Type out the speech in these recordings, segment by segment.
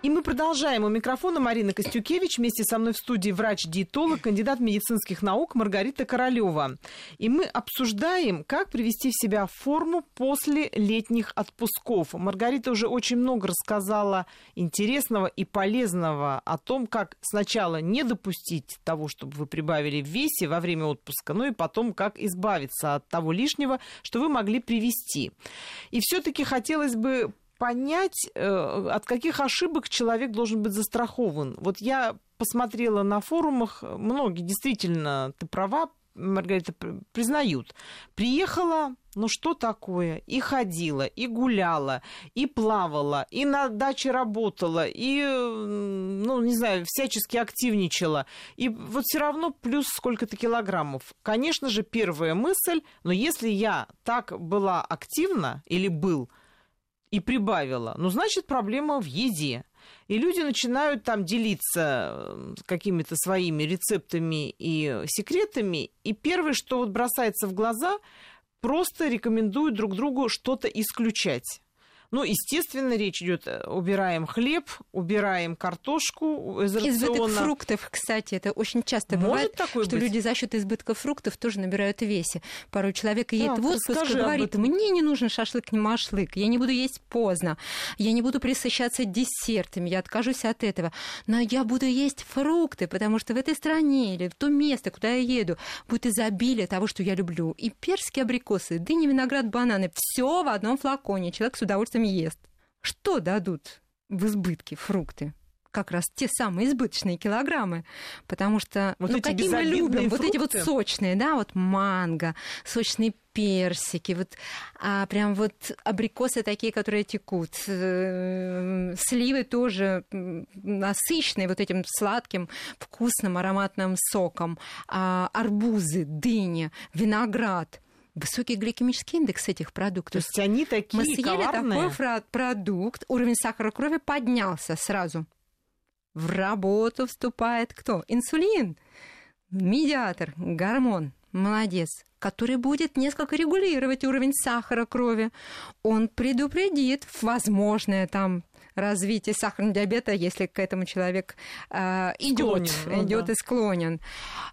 И мы продолжаем. У микрофона Марина Костюкевич. Вместе со мной в студии врач-диетолог, кандидат медицинских наук Маргарита Королева. И мы обсуждаем, как привести в себя форму после летних отпусков. Маргарита уже очень много рассказала интересного и полезного о том, как сначала не допустить того, чтобы вы прибавили в весе во время отпуска, ну и потом, как избавиться от того лишнего, что вы могли привести. И все-таки хотелось бы понять, э, от каких ошибок человек должен быть застрахован. Вот я посмотрела на форумах, многие действительно, ты права, Маргарита, признают. Приехала, ну что такое? И ходила, и гуляла, и плавала, и на даче работала, и, ну, не знаю, всячески активничала. И вот все равно плюс сколько-то килограммов. Конечно же, первая мысль, но если я так была активна или был, и прибавила, ну, значит, проблема в еде. И люди начинают там делиться э, какими-то своими рецептами и секретами. И первое, что вот бросается в глаза, просто рекомендуют друг другу что-то исключать. Ну, естественно, речь идет, э, убираем хлеб, убираем картошку из рациона. Избыток фруктов, кстати, это очень часто Может бывает, такое что быть? люди за счет избытка фруктов тоже набирают в весе. Порой человек едет да, в отпуск и говорит, мне не нужен шашлык, не машлык, я не буду есть поздно, я не буду присыщаться десертами, я откажусь от этого, но я буду есть фрукты, потому что в этой стране или в то место, куда я еду, будет изобилие того, что я люблю. И персики, абрикосы, дыни, виноград, бананы, все в одном флаконе. Человек с удовольствием удовольствием ест. Что дадут в избытке фрукты? как раз те самые избыточные килограммы, потому что вот ну, какие мы любим, фрукты. вот эти вот сочные, да, вот манго, сочные персики, вот а прям вот абрикосы такие, которые текут, э, сливы тоже насыщенные вот этим сладким, вкусным, ароматным соком, а арбузы, дыни, виноград – высокий гликемический индекс этих продуктов. То есть они такие Мы съели коварные. такой продукт, уровень сахара крови поднялся сразу. В работу вступает кто? Инсулин, медиатор, гормон. Молодец который будет несколько регулировать уровень сахара крови. Он предупредит возможное там развитие сахарного диабета, если к этому человек э, идет, ну, идет да. и склонен.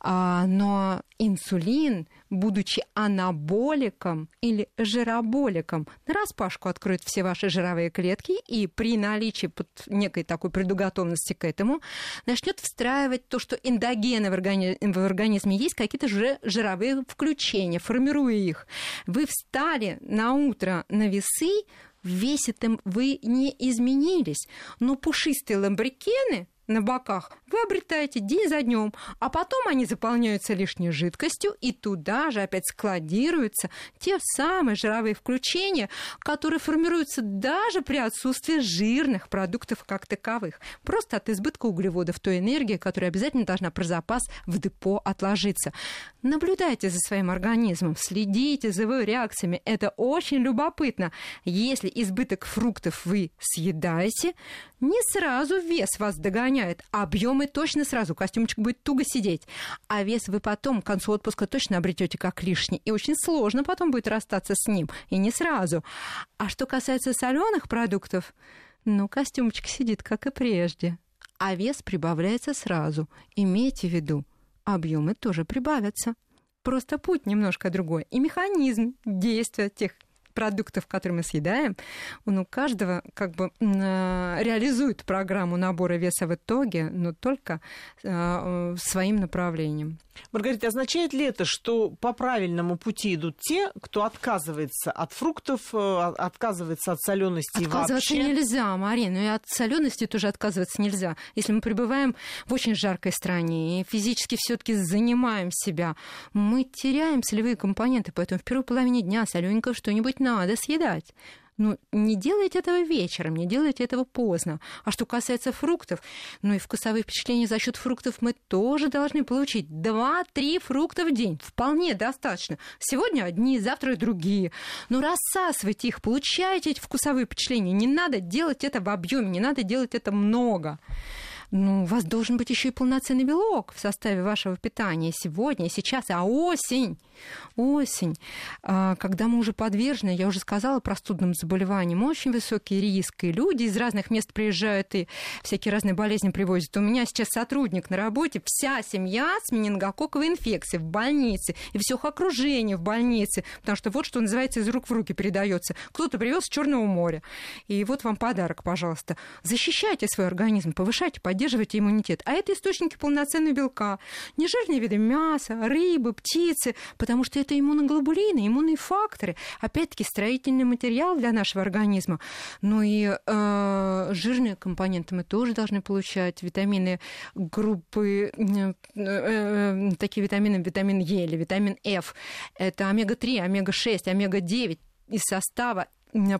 А, но инсулин будучи анаболиком или жироболиком, на распашку откроет все ваши жировые клетки и при наличии под некой такой предуготовности к этому начнет встраивать то, что эндогены в, органи- в организме есть, какие-то же жировые включения, формируя их. Вы встали на утро на весы, в весе вы не изменились, но пушистые ламбрикены – на боках вы обретаете день за днем, а потом они заполняются лишней жидкостью, и туда же опять складируются те самые жировые включения, которые формируются даже при отсутствии жирных продуктов как таковых. Просто от избытка углеводов той энергии, которая обязательно должна про запас в депо отложиться. Наблюдайте за своим организмом, следите за его реакциями. Это очень любопытно. Если избыток фруктов вы съедаете, не сразу вес вас догоняет. Объемы точно сразу, костюмчик будет туго сидеть. А вес вы потом к концу отпуска точно обретете как лишний. И очень сложно потом будет расстаться с ним. И не сразу. А что касается соленых продуктов, ну, костюмчик сидит, как и прежде. А вес прибавляется сразу. Имейте в виду, объемы тоже прибавятся. Просто путь немножко другой. И механизм действия тех продуктов, которые мы съедаем, он у каждого как бы реализует программу набора веса в итоге, но только э, своим направлением. Маргарита, означает ли это, что по правильному пути идут те, кто отказывается от фруктов, э, отказывается от солености Отказываться вообще? нельзя, Марина, и от солености тоже отказываться нельзя. Если мы пребываем в очень жаркой стране и физически все-таки занимаем себя, мы теряем солевые компоненты, поэтому в первой половине дня солененькое что-нибудь надо съедать. Ну, не делайте этого вечером, не делайте этого поздно. А что касается фруктов, ну и вкусовые впечатления за счет фруктов мы тоже должны получить. Два-три фрукта в день. Вполне достаточно. Сегодня одни, завтра другие. Но рассасывайте их, получайте эти вкусовые впечатления. Не надо делать это в объеме, не надо делать это много ну, у вас должен быть еще и полноценный белок в составе вашего питания сегодня, сейчас, а осень. осень, а, когда мы уже подвержены, я уже сказала, простудным заболеваниям, очень высокий риск, и люди из разных мест приезжают и всякие разные болезни привозят. У меня сейчас сотрудник на работе, вся семья с менингококковой инфекцией в больнице, и все их окружение в больнице, потому что вот что называется из рук в руки передается. Кто-то привез с Черного моря. И вот вам подарок, пожалуйста. Защищайте свой организм, повышайте, поддерживайте иммунитет. А это источники полноценного белка. Нежирные виды мяса, рыбы, птицы, потому что это иммуноглобулины, иммунные факторы. Опять-таки, строительный материал для нашего организма. Ну и э, жирные компоненты мы тоже должны получать. Витамины группы, э, э, такие витамины, витамин Е или витамин F. Это омега-3, омега-6, омега-9 из состава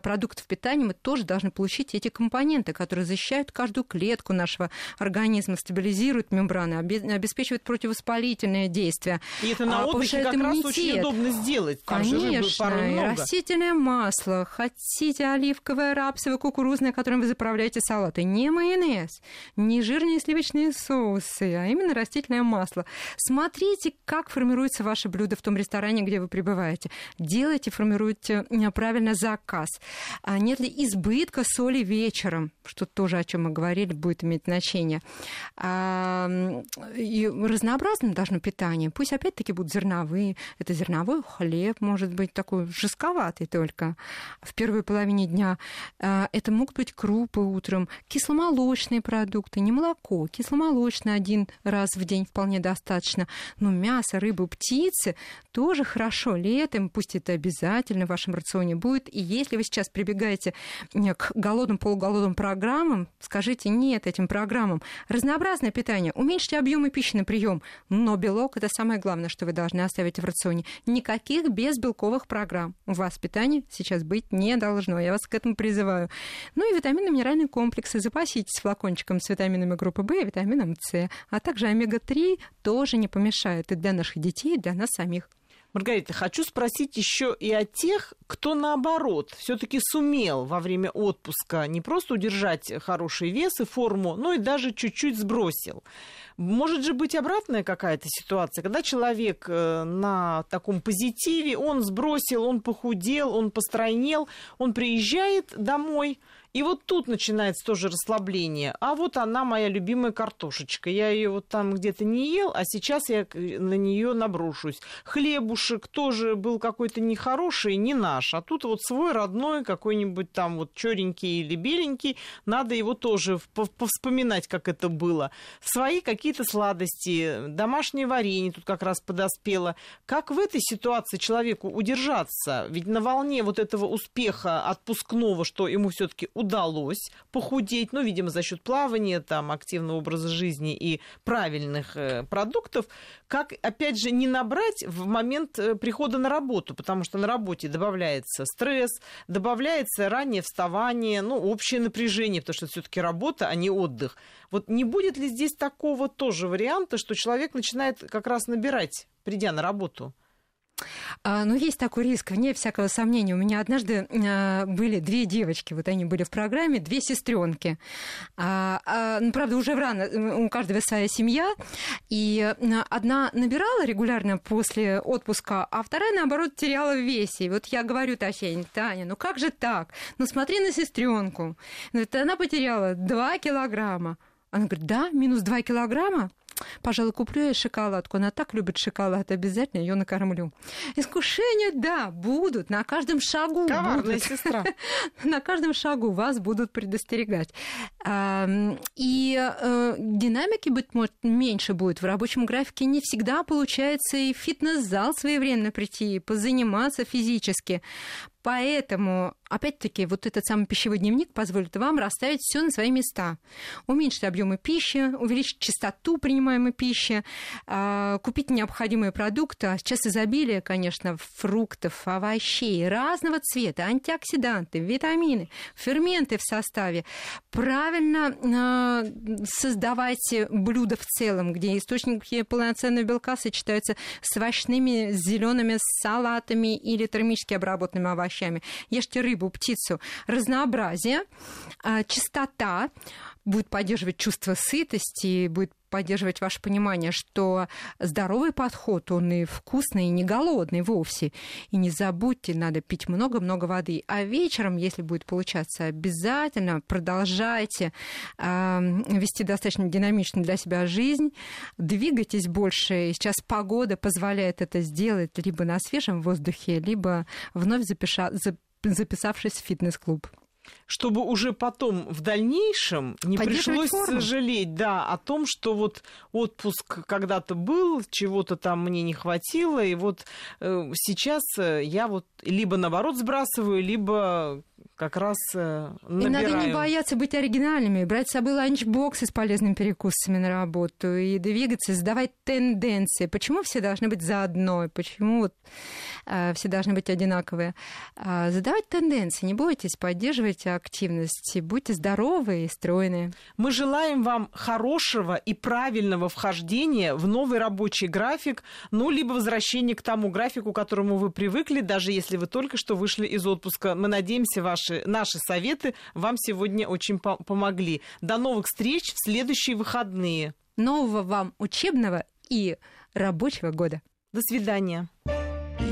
продуктов питания мы тоже должны получить эти компоненты, которые защищают каждую клетку нашего организма, стабилизируют мембраны, обеспечивают противовоспалительное действие. И это на а, отдыхе как иммунитет. раз очень удобно сделать. Там Конечно, растительное масло, хотите оливковое, рапсовое, кукурузное, которым вы заправляете салаты. Не майонез, не жирные сливочные соусы, а именно растительное масло. Смотрите, как формируется ваше блюдо в том ресторане, где вы пребываете. Делайте, формируйте правильно заказ раз. А нет ли избытка соли вечером, что тоже, о чем мы говорили, будет иметь значение. А, и разнообразным должно питание. Пусть опять-таки будут зерновые. Это зерновой хлеб, может быть, такой жестковатый только в первой половине дня. А, это могут быть крупы утром, кисломолочные продукты, не молоко, кисломолочный один раз в день вполне достаточно. Но мясо, рыбу, птицы тоже хорошо летом, пусть это обязательно в вашем рационе будет. И если если вы сейчас прибегаете к голодным, полуголодным программам, скажите нет этим программам. Разнообразное питание, уменьшите объемы пищи на прием, но белок это самое главное, что вы должны оставить в рационе. Никаких безбелковых программ у вас питания сейчас быть не должно. Я вас к этому призываю. Ну и витаминно-минеральные комплексы. Запаситесь флакончиком с витаминами группы В и витамином С. А также омега-3 тоже не помешает и для наших детей, и для нас самих. Маргарита, хочу спросить еще и о тех, кто наоборот все-таки сумел во время отпуска не просто удержать хороший вес и форму, но и даже чуть-чуть сбросил. Может же быть обратная какая-то ситуация, когда человек э, на таком позитиве, он сбросил, он похудел, он постройнел, он приезжает домой, и вот тут начинается тоже расслабление. А вот она, моя любимая картошечка. Я ее вот там где-то не ел, а сейчас я на нее наброшусь. Хлебушек тоже был какой-то нехороший, не наш. А тут вот свой родной, какой-нибудь там вот черенький или беленький. Надо его тоже повспоминать, как это было. Свои какие-то сладости, домашнее варенье тут как раз подоспело. Как в этой ситуации человеку удержаться? Ведь на волне вот этого успеха отпускного, что ему все-таки удалось похудеть, ну, видимо, за счет плавания, там, активного образа жизни и правильных э, продуктов, как, опять же, не набрать в момент э, прихода на работу, потому что на работе добавляется стресс, добавляется раннее вставание, ну, общее напряжение, потому что все таки работа, а не отдых. Вот не будет ли здесь такого тоже варианта, что человек начинает как раз набирать, придя на работу? А, ну, есть такой риск, вне всякого сомнения. У меня однажды а, были две девочки, вот они были в программе, две сестренки. А, ну, правда, уже рано, у каждого своя семья. И одна набирала регулярно после отпуска, а вторая, наоборот, теряла в весе. И вот я говорю Татьяне, Таня, ну как же так? Ну, смотри на сестренку. Она потеряла 2 килограмма. Она говорит, да, минус 2 килограмма? Пожалуй, куплю ей шоколадку. Она так любит шоколад, обязательно ее накормлю. Искушения, да, будут на каждом шагу. Коварная будут. сестра. на каждом шагу вас будут предостерегать. И э, динамики, быть может, меньше будет. В рабочем графике не всегда получается и в фитнес-зал своевременно прийти, позаниматься физически. Поэтому, опять-таки, вот этот самый пищевой дневник позволит вам расставить все на свои места. Уменьшить объемы пищи, увеличить частоту принимаемой пищи, а, купить необходимые продукты. А сейчас изобилие, конечно, фруктов, овощей разного цвета, антиоксиданты, витамины, ферменты в составе. Правильно а, создавайте блюда в целом, где источники полноценного белка сочетаются с овощными, зелеными салатами или термически обработанными овощами. Ешьте рыбу, птицу. Разнообразие, а, чистота будет поддерживать чувство сытости, будет поддерживать ваше понимание, что здоровый подход, он и вкусный, и не голодный вовсе. И не забудьте, надо пить много-много воды. А вечером, если будет получаться, обязательно продолжайте э, вести достаточно динамичную для себя жизнь, двигайтесь больше. Сейчас погода позволяет это сделать либо на свежем воздухе, либо вновь запиша, записавшись в фитнес-клуб чтобы уже потом в дальнейшем не пришлось форму. сожалеть, да, о том, что вот отпуск когда-то был, чего-то там мне не хватило, и вот э, сейчас э, я вот либо наоборот сбрасываю, либо как раз э, набираю. И надо не бояться быть оригинальными, брать с собой ланчбоксы с полезными перекусами на работу и двигаться, задавать тенденции. Почему все должны быть заодно? Почему вот, э, все должны быть одинаковые? Э, задавать тенденции, не бойтесь, поддерживайте активность, будьте здоровы и стройные. Мы желаем вам хорошего и правильного вхождения в новый рабочий график, ну, либо возвращения к тому графику, к которому вы привыкли, даже если вы только что вышли из отпуска. Мы надеемся, ваши, наши советы вам сегодня очень по помогли. До новых встреч в следующие выходные. Нового вам учебного и рабочего года. До свидания.